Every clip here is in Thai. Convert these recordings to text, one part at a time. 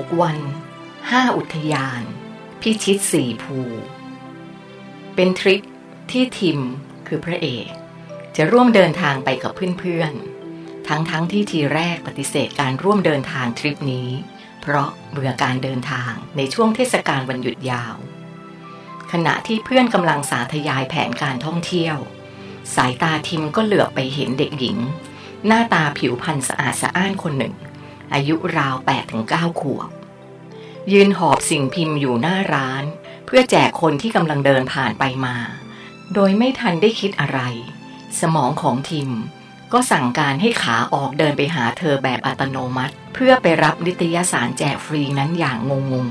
6 วัน 5 อุทยาน พิชิตสี่ภู เป็นทริปที่ทิมคือพระเอก จะร่วมเดินทางไปกับเพื่อนๆ ทั้งๆทที่ทีแรกปฏิเสธการร่วมเดินทางทริปนี้ เพราะเบื่อการเดินทางในช่วงเทศกาลวันหยุดยาว ขณะที่เพื่อนกำลังสาธยายแผนการท่องเที่ยว สายตาทิมก็เหลือบไปเห็นเด็กหญิง หน้าตาผิวพรรณสะอาดสะอ้านคนหนึ่ง อายุราว8-9ขวบ ยืนหอบสิ่งพิมพ์อยู่หน้าร้าน เพื่อแจกคนที่กำลังเดินผ่านไปมา โดยไม่ทันได้คิดอะไร สมองของทิม ก็สั่งการให้ขาออกเดินไปหาเธอแบบอัตโนมัติ เพื่อไปรับนิตยสารแจกฟรีนั้นอย่างงง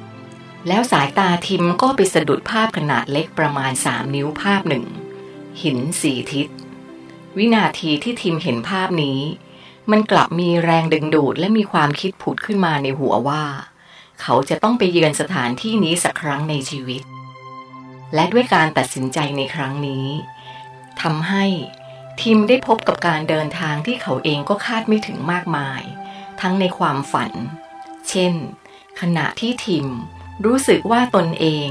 ๆแล้วสายตาทิมก็ไปสะดุดภาพขนาดเล็กประมาณสามนิ้วภาพหนึ่ง หินสี่ทิศ วินาทีที่ทิมเห็นภาพนี้ มันกลับมีแรงดึงดูดและมีความคิดผุดขึ้นมาในหัวว่า เขาจะต้องไปเยือนสถานที่นี้สักครั้งในชีวิต และด้วยการตัดสินใจในครั้งนี้ทำให้ทิมได้พบกับการเดินทางที่เขาเองก็คาดไม่ถึงมากมาย ทั้งในความฝัน เช่น ขณะที่ทิมรู้สึกว่าตนเอง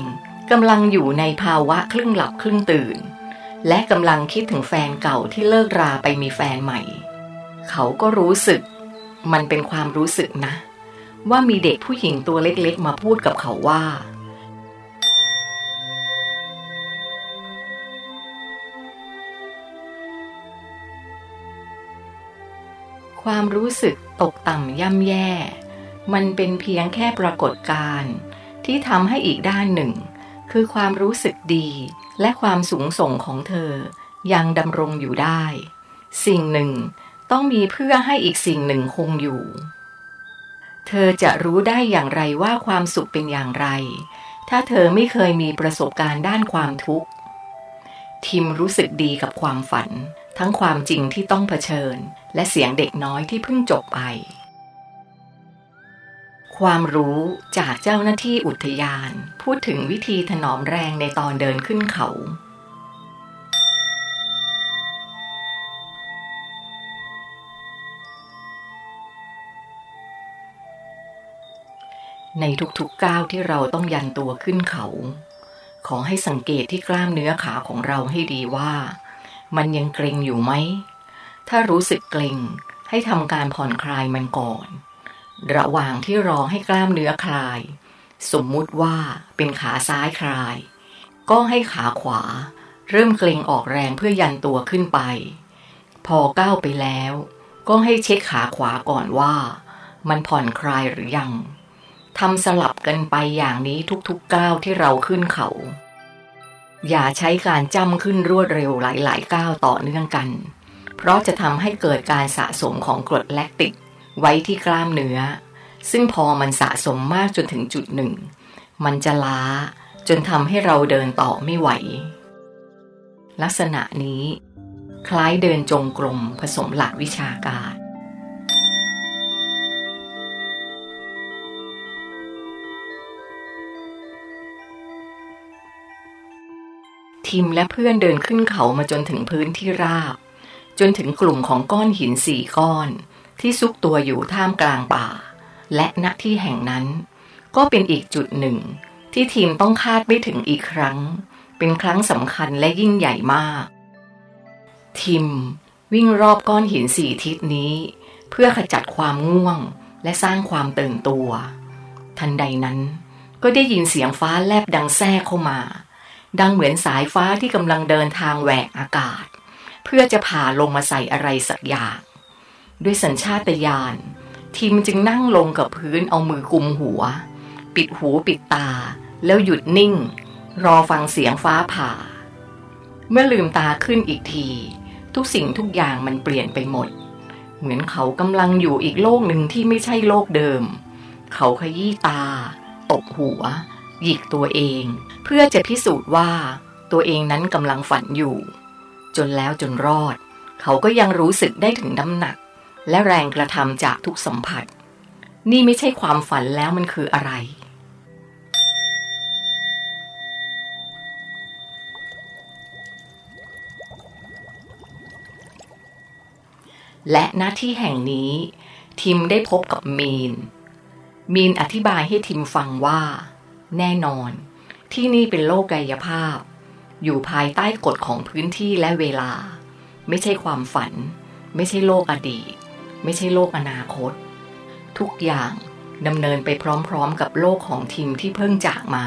กำลังอยู่ในภาวะครึ่งหลับครึ่งตื่น และกำลังคิดถึงแฟนเก่าที่เลิกราไปมีแฟนใหม่ เขาก็รู้สึก มันเป็นความรู้สึกนะ ว่ามีเด็กผู้หญิงตัวเล็กๆ มาพูดกับเขาว่า ความรู้สึกตกต่ำย่ำแย่ มันเป็นเพียงแค่ปรากฏการณ์ที่ทำให้อีกด้านหนึ่ง คือความรู้สึกดีและความสูงส่งของเธอยังดำรงอยู่ได้ สิ่งหนึ่ง ต้องมีเพื่อให้อีกสิ่งหนึ่งคงอยู่ เธอจะรู้ได้อย่างไรว่าความสุขเป็นอย่างไร ถ้าเธอไม่เคยมีประสบการณ์ด้านความทุกข์ ทิมรู้สึกดีกับความฝัน ทั้งความจริงที่ต้องเผชิญ และเสียงเด็กน้อยที่เพิ่งจบไป ความรู้จากเจ้าหน้าที่อุทยาน พูดถึงวิธีถนอมแรงในตอนเดินขึ้นเขา ในทุกๆก้าวที่เราต้องยันตัวขึ้นเขา ขอให้สังเกตที่กล้ามเนื้อขาของเราให้ดีว่า มันยังเกร็งอยู่ไหม ถ้ารู้สึกเกร็งให้ทำการผ่อนคลายมันก่อน ระหว่างที่รอให้กล้ามเนื้อคลาย สมมุติว่าเป็นขาซ้ายคลาย ก็ให้ขาขวา เริ่มเกร็งออกแรงเพื่อยันตัวขึ้นไป พอก้าวไปแล้ว ก็ให้เช็คขาขวาก่อนว่า มันผ่อนคลายหรือยัง ทำสลับกันไปอย่างนี้ทุกๆก้าวที่เราขึ้นเขา อย่าใช้การจ้ำขึ้นรวดเร็วหลายๆก้าวต่อเนื่องกัน เพราะจะทำให้เกิดการสะสมของกรดแลคติก ไว้ที่กล้ามเนื้อ ซึ่งพอมันสะสมมากจนถึงจุดหนึ่ง มันจะล้าจนทำให้เราเดินต่อไม่ไหว ลักษณะนี้ คล้ายเดินจงกรมผสมหลักวิชาการ ทิมและเพื่อนเดินขึ้นเขามาจนถึงพื้นที่ราบ จนถึงกลุ่มของก้อนหินสี่ก้อน ที่ซุกตัวอยู่ท่ามกลางป่า และณที่แห่งนั้น ก็เป็นอีกจุดหนึ่ง ที่ทีมต้องคาดไม่ถึงอีกครั้ง เป็นครั้งสำคัญและยิ่งใหญ่มาก ทิมวิ่งรอบก้อนหินสี่ทิศนี้ เพื่อขจัดความง่วงและสร้างความตื่นตัว ทันใดนั้นก็ได้ยินเสียงฟ้าแลบดังแทรกเข้ามา ดังเหมือนสายฟ้าที่กำลังเดินทางแหวกอากาศ เพื่อจะผ่าลงมาใส่อะไรสักอย่าง ด้วยสัญชาตญาณทีมจึงนั่งลงกับพื้นเอามือกุมหัว ปิดหูปิดตา แล้วหยุดนิ่ง รอฟังเสียงฟ้าผ่า เมื่อลืมตาขึ้นอีกที ทุกสิ่งทุกอย่างมันเปลี่ยนไปหมด เหมือนเขากำลังอยู่อีกโลกหนึ่งที่ไม่ใช่โลกเดิม เขาขยี้ตา ตบหัว หยิกตัวเอง เพื่อจะพิสูจน์ว่าตัวเองนั้นกำลังฝันอยู่ จนแล้วจนรอด เขาก็ยังรู้สึกได้ถึงน้ำหนัก และแรงกระทำจากทุกสัมผัส นี่ไม่ใช่ความฝันแล้วมันคืออะไรและหน้าที่แห่งนี้ ทิมได้พบกับมีน มีนอธิบายให้ทิมฟังว่า แน่นอน ที่นี่เป็นโลกกายภาพ อยู่ภายใต้กฎของพื้นที่และเวลา ไม่ใช่ความฝัน ไม่ใช่โลกอดีต ไม่ใช่โลกอนาคต ทุกอย่างดำเนินไปพร้อมๆ กับโลกของทิมที่เพิ่งจากมา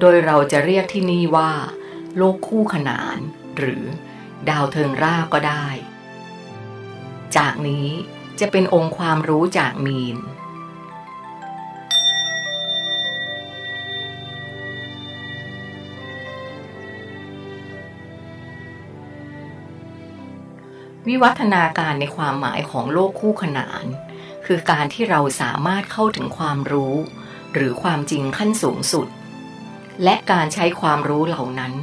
โดยเราจะเรียกที่นี่ว่า โลกคู่ขนาน หรือดาวเทิงราก็ได้ จากนี้จะเป็นองค์ความรู้จากมีน วิวัฒนาการในความหมายของโลกคู่ขนาน คือการที่เราสามารถเข้าถึงความรู้ หรือความจริงขั้นสูงสุด และการใช้ความรู้เหล่านั้น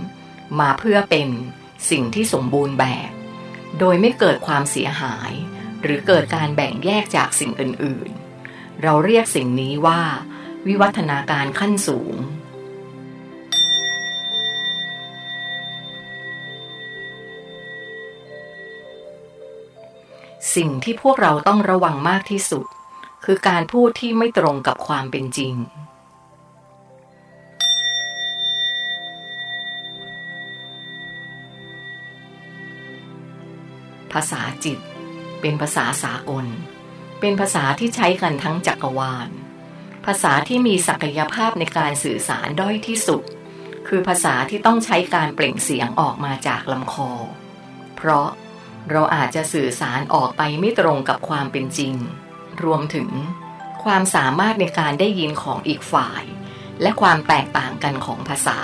มาเพื่อเป็นสิ่งที่สมบูรณ์แบบ โดยไม่เกิดความเสียหาย หรือเกิดการแบ่งแยกจากสิ่งอื่น ๆ เราเรียกสิ่งนี้ว่า วิวัฒนาการขั้นสูง สิ่งที่พวกเราต้องระวังมากที่สุด คือการพูดที่ไม่ตรงกับความเป็นจริง ภาษาจิต เป็นภาษาสากล เป็นภาษาที่ใช้กันทั้งจักรวาล ภาษาที่มีศักยภาพในการสื่อสารด้อยที่สุด คือภาษาที่ต้องใช้การเปล่งเสียงออกมาจากลำคอ เพราะ เราอาจจะสื่อสารออกไปไม่ตรงกับความเป็นจริง รวมถึง ความสามารถในการได้ยินของอีกฝ่าย และความแตกต่างกันของภาษา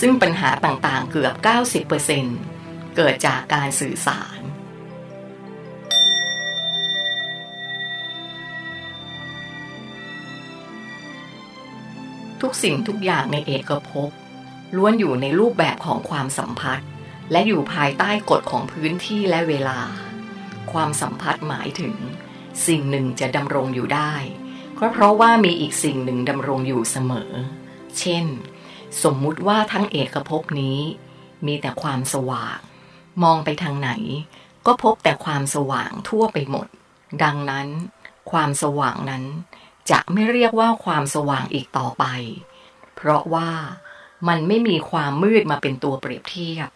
ซึ่งปัญหาต่างๆเกือบ 90%เกิดจากการสื่อสาร ทุกสิ่งทุกอย่างในเอกภพล้วนอยู่ในรูปแบบของความสัมพัทธ์ และอยู่ภายใต้กฎของพื้นที่และเวลา ความสัมพัทธ์หมายถึง สิ่งหนึ่งจะดำรงอยู่ได้ ก็เพราะว่ามีอีกสิ่งหนึ่งดำรงอยู่เสมอ เช่น สมมุติว่าทั้งเอกภพนี้ มีแต่ความสว่าง มองไปทางไหน ก็พบแต่ความสว่างทั่วไปหมด ดังนั้น ความสว่างนั้น จะไม่เรียกว่าความสว่างอีกต่อไป เพราะว่ามันไม่มีความมืดมาเป็นตัวเปรียบเทียบ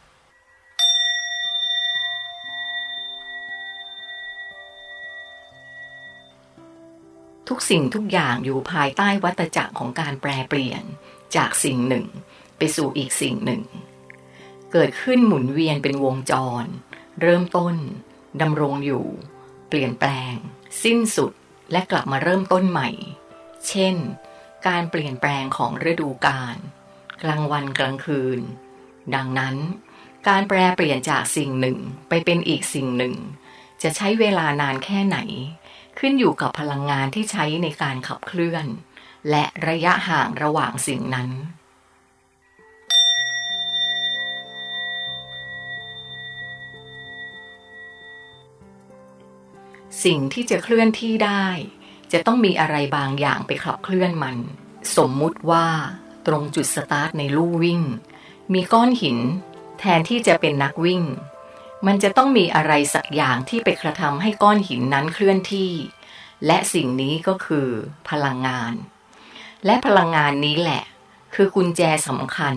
ทุกสิ่งทุกอย่างอยู่ภายใต้วัตจักรของการแปรเปลี่ยนจากสิ่งหนึ่ง ไปสู่อีกสิ่งหนึ่ง เกิดขึ้นหมุนเวียนเป็นวงจร เริ่มต้นดำรงอยู่ เปลี่ยนแปลง สิ้นสุดและกลับมาเริ่มต้นใหม่ เช่น การเปลี่ยนแปลงของฤดูกาลกลางวันกลางคืน ดังนั้น การแปลเปลี่ยนจากสิ่งหนึ่งไปเป็นอีกสิ่งหนึ่ง จะใช้เวลานานแค่ไหน ขึ้นอยู่กับพลังงานที่ใช้ในการขับเคลื่อน และระยะห่างระหว่างสิ่งนั้น สิ่งที่จะเคลื่อนที่ได้ จะต้องมีอะไรบางอย่างไปขับเคลื่อนมัน สมมุติว่า ตรงจุดสตาร์ทในลู่วิ่ง มีก้อนหิน แทนที่จะเป็นนักวิ่ง มันจะต้องมีอะไรสักอย่างที่ไปกระทำให้ก้อนหินนั้นเคลื่อนที่ และสิ่งนี้ก็คือพลังงาน และพลังงานนี้แหละ คือกุญแจสำคัญ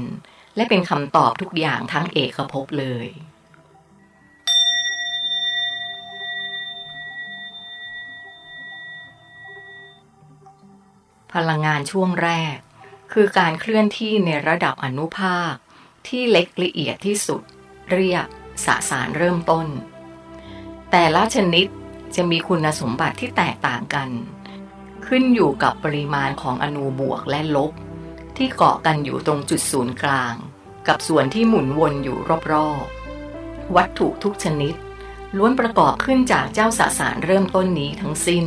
และเป็นคำตอบทุกอย่างทั้งเอกภพเลย พลังงานช่วงแรก คือการเคลื่อนที่ในระดับอนุภาคที่เล็กละเอียดที่สุด เรียก สสารเริ่มต้น แต่ละชนิดจะมีคุณสมบัติที่แตกต่างกัน ขึ้นอยู่กับปริมาณของอนูบวกและลบ ที่เกาะกันอยู่ตรงจุดศูนย์กลาง กับส่วนที่หมุนวนอยู่รอบๆ วัตถุทุกชนิด ล้วนประกอบขึ้นจากเจ้าสสารเริ่มต้นนี้ทั้งสิ้น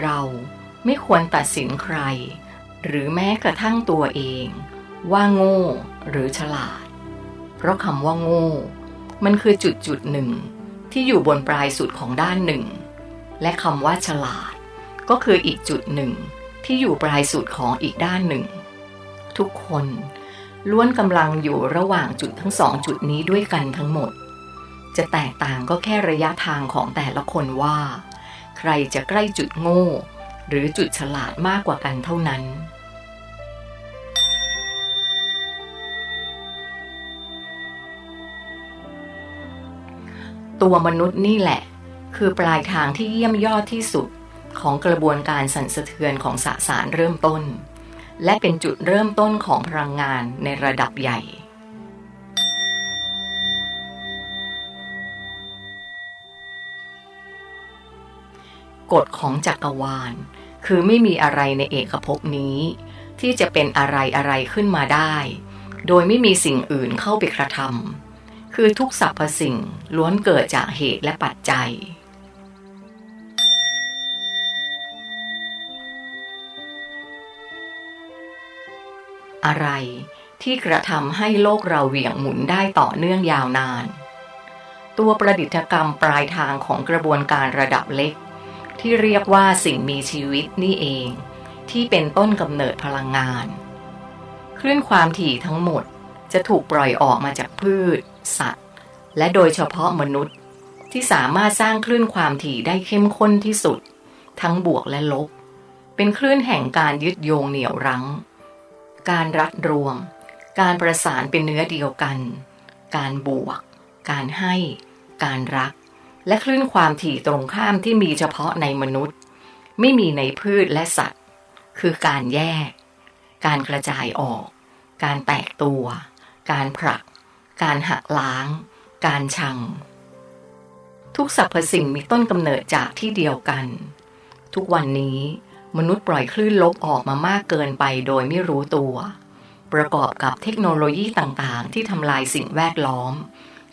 เรา ไม่ควรตัดสินใคร หรือแม้กระทั่งตัวเอง ว่าโง่หรือฉลาด เพราะคำว่าโง่ มันคือจุดจุดหนึ่ง ที่อยู่บนปลายสุดของด้านหนึ่ง และคำว่าฉลาด ก็คืออีกจุดหนึ่ง ที่อยู่ปลายสุดของอีกด้านหนึ่ง ทุกคนล้วนกำลังอยู่ระหว่างจุดทั้งสองจุดนี้ด้วยกันทั้งหมด จะแตกต่างก็แค่ระยะทางของแต่ละคนว่า ใครจะใกล้จุดโง่ หรือจุดฉลาดมากกว่ากันเท่านั้น ตัวมนุษย์นี่แหละ คือปลายทางที่เยี่ยมยอดที่สุดของกระบวนการสั่นสะเทือนของสสารเริ่มต้น และเป็นจุดเริ่มต้นของพลังงานในระดับใหญ่ กฎของจักรวาล คือไม่มีอะไรในเอกภพนี้ ที่จะเป็นอะไรอะไรขึ้นมาได้ โดยไม่มีสิ่งอื่นเข้าไปกระทำคือทุกสรรพสิ่งล้วนเกิดจากเหตุและปัจจัย อะไรที่กระทำให้โลกเราเหวี่ยงหมุนได้ต่อเนื่องยาวนาน ตัวประดิษฐกรรมปลายทางของกระบวนการระดับเล็ก ที่เรียกว่าสิ่งมีชีวิตนี่เอง ที่เป็นต้นกำเนิดพลังงาน คลื่นความถี่ทั้งหมดจะถูกปล่อยออกมาจากพืช สัตว์ และโดยเฉพาะมนุษย์ ที่สามารถสร้างคลื่นความถี่ได้เข้มข้นที่สุด ทั้งบวกและลบ เป็นคลื่นแห่งการยึดโยงเหนี่ยวรั้ง การรัดรวม การประสานเป็นเนื้อเดียวกัน การบวก การให้ การรัก และคลื่นความถี่ตรงข้ามที่มีเฉพาะในมนุษย์ ไม่มีในพืชและสัตว์ คือการแยก การกระจายออก การแตกตัว การผลัก การหักล้าง การชัง ทุกสรรพสิ่งมีต้นกำเนิดจากที่เดียวกัน ทุกวันนี้มนุษย์ปล่อยคลื่นลบออกมามากเกินไปโดยไม่รู้ตัว ประกอบกับเทคโนโลยีต่างๆ ที่ทำลายสิ่งแวดล้อม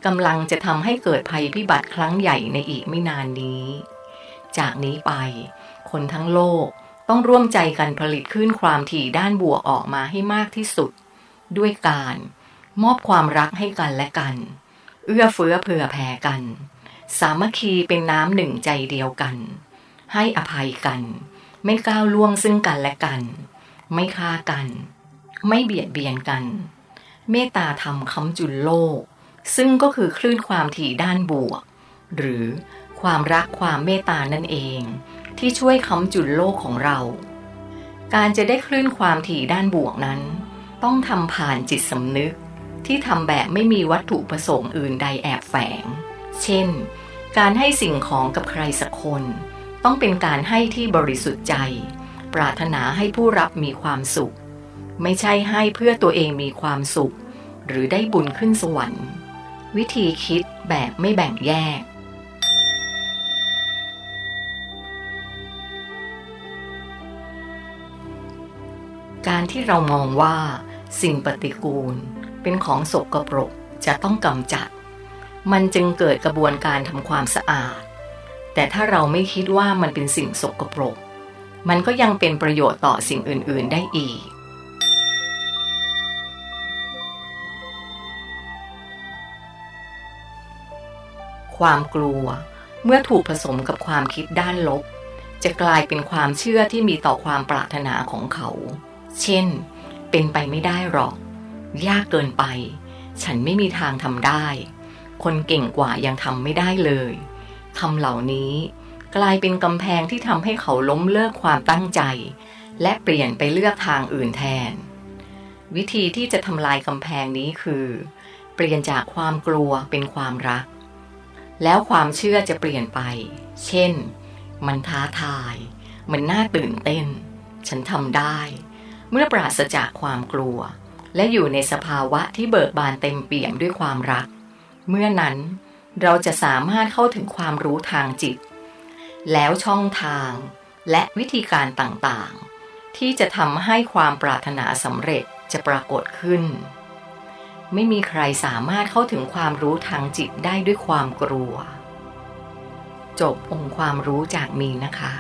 กำลังจะทำให้เกิดภัยพิบัติครั้งใหญ่ในอีกไม่นานนี้ จากนี้ไป คนทั้งโลกต้องร่วมใจกันผลิตคลื่นความถี่ด้านบวกออกมาให้มากที่สุด ด้วยการมอบความรักให้กันและกัน เอื้อเฟื้อเผื่อแผ่กัน สามัคคีเป็นน้ำหนึ่งใจเดียวกัน ให้อภัยกัน ไม่ก้าวล่วงซึ่งกันและกัน ไม่ฆ่ากัน ไม่เบียดเบียนกัน เมตตาธรรมคำจุลโลก ซึ่งก็คือคลื่นความถี่ด้านบวก หรือความรักความเมตตานั่นเอง ที่ช่วยคำจุลโลกของเรา การจะได้คลื่นความถี่ด้านบวกนั้น ต้องทำผ่านจิตสำนึก ที่ทำแบบไม่มีวัตถุประสงค์อื่นใดแอบแฝง เช่น การให้สิ่งของกับใครสักคน ต้องเป็นการให้ที่บริสุทธิ์ใจ ปรารถนาให้ผู้รับมีความสุข ไม่ใช่ให้เพื่อตัวเองมีความสุข หรือได้บุญขึ้นสวรรค์ วิธีคิดแบบไม่แบ่งแยก การที่เรามองว่าสิ่งปฏิกูล เป็นของสกปรกจะต้องกำจัด มันจึงเกิดกระบวนการทำความสะอาด แต่ถ้าเราไม่คิดว่ามันเป็นสิ่งสกปรก มันก็ยังเป็นประโยชน์ต่อสิ่งอื่น ๆ ได้อีก ความกลัว เมื่อถูกผสมกับความคิดด้านลบ จะกลายเป็นความเชื่อที่มีต่อความปรารถนาของเขา เช่น เป็นไปไม่ได้หรอก ยากเกินไป ฉันไม่มีทางทำได้ คนเก่งกว่ายังทำไม่ได้เลยคำเหล่านี้กลายเป็นกำแพงที่ทำให้เขาล้มเลิกความตั้งใจ และเปลี่ยนไปเลือกทางอื่นแทน วิธีที่จะทำลายกำแพงนี้คือ เปลี่ยนจากความกลัวเป็นความรัก แล้วความเชื่อจะเปลี่ยนไป เช่น มันท้าทาย มันน่าตื่นเต้น ฉันทำได้ เมื่อปราศจากความกลัว และอยู่ในสภาวะที่เบิกบานเต็มเปี่ยมด้วยความรัก เมื่อนั้นเราจะสามารถเข้าถึงความรู้ทางจิต แล้วช่องทางและวิธีการต่างๆ ที่จะทำให้ความปรารถนาสำเร็จจะปรากฏขึ้น ไม่มีใครสามารถเข้าถึงความรู้ทางจิตได้ด้วยความกลัว จบองค์ความรู้จากมีนะคะ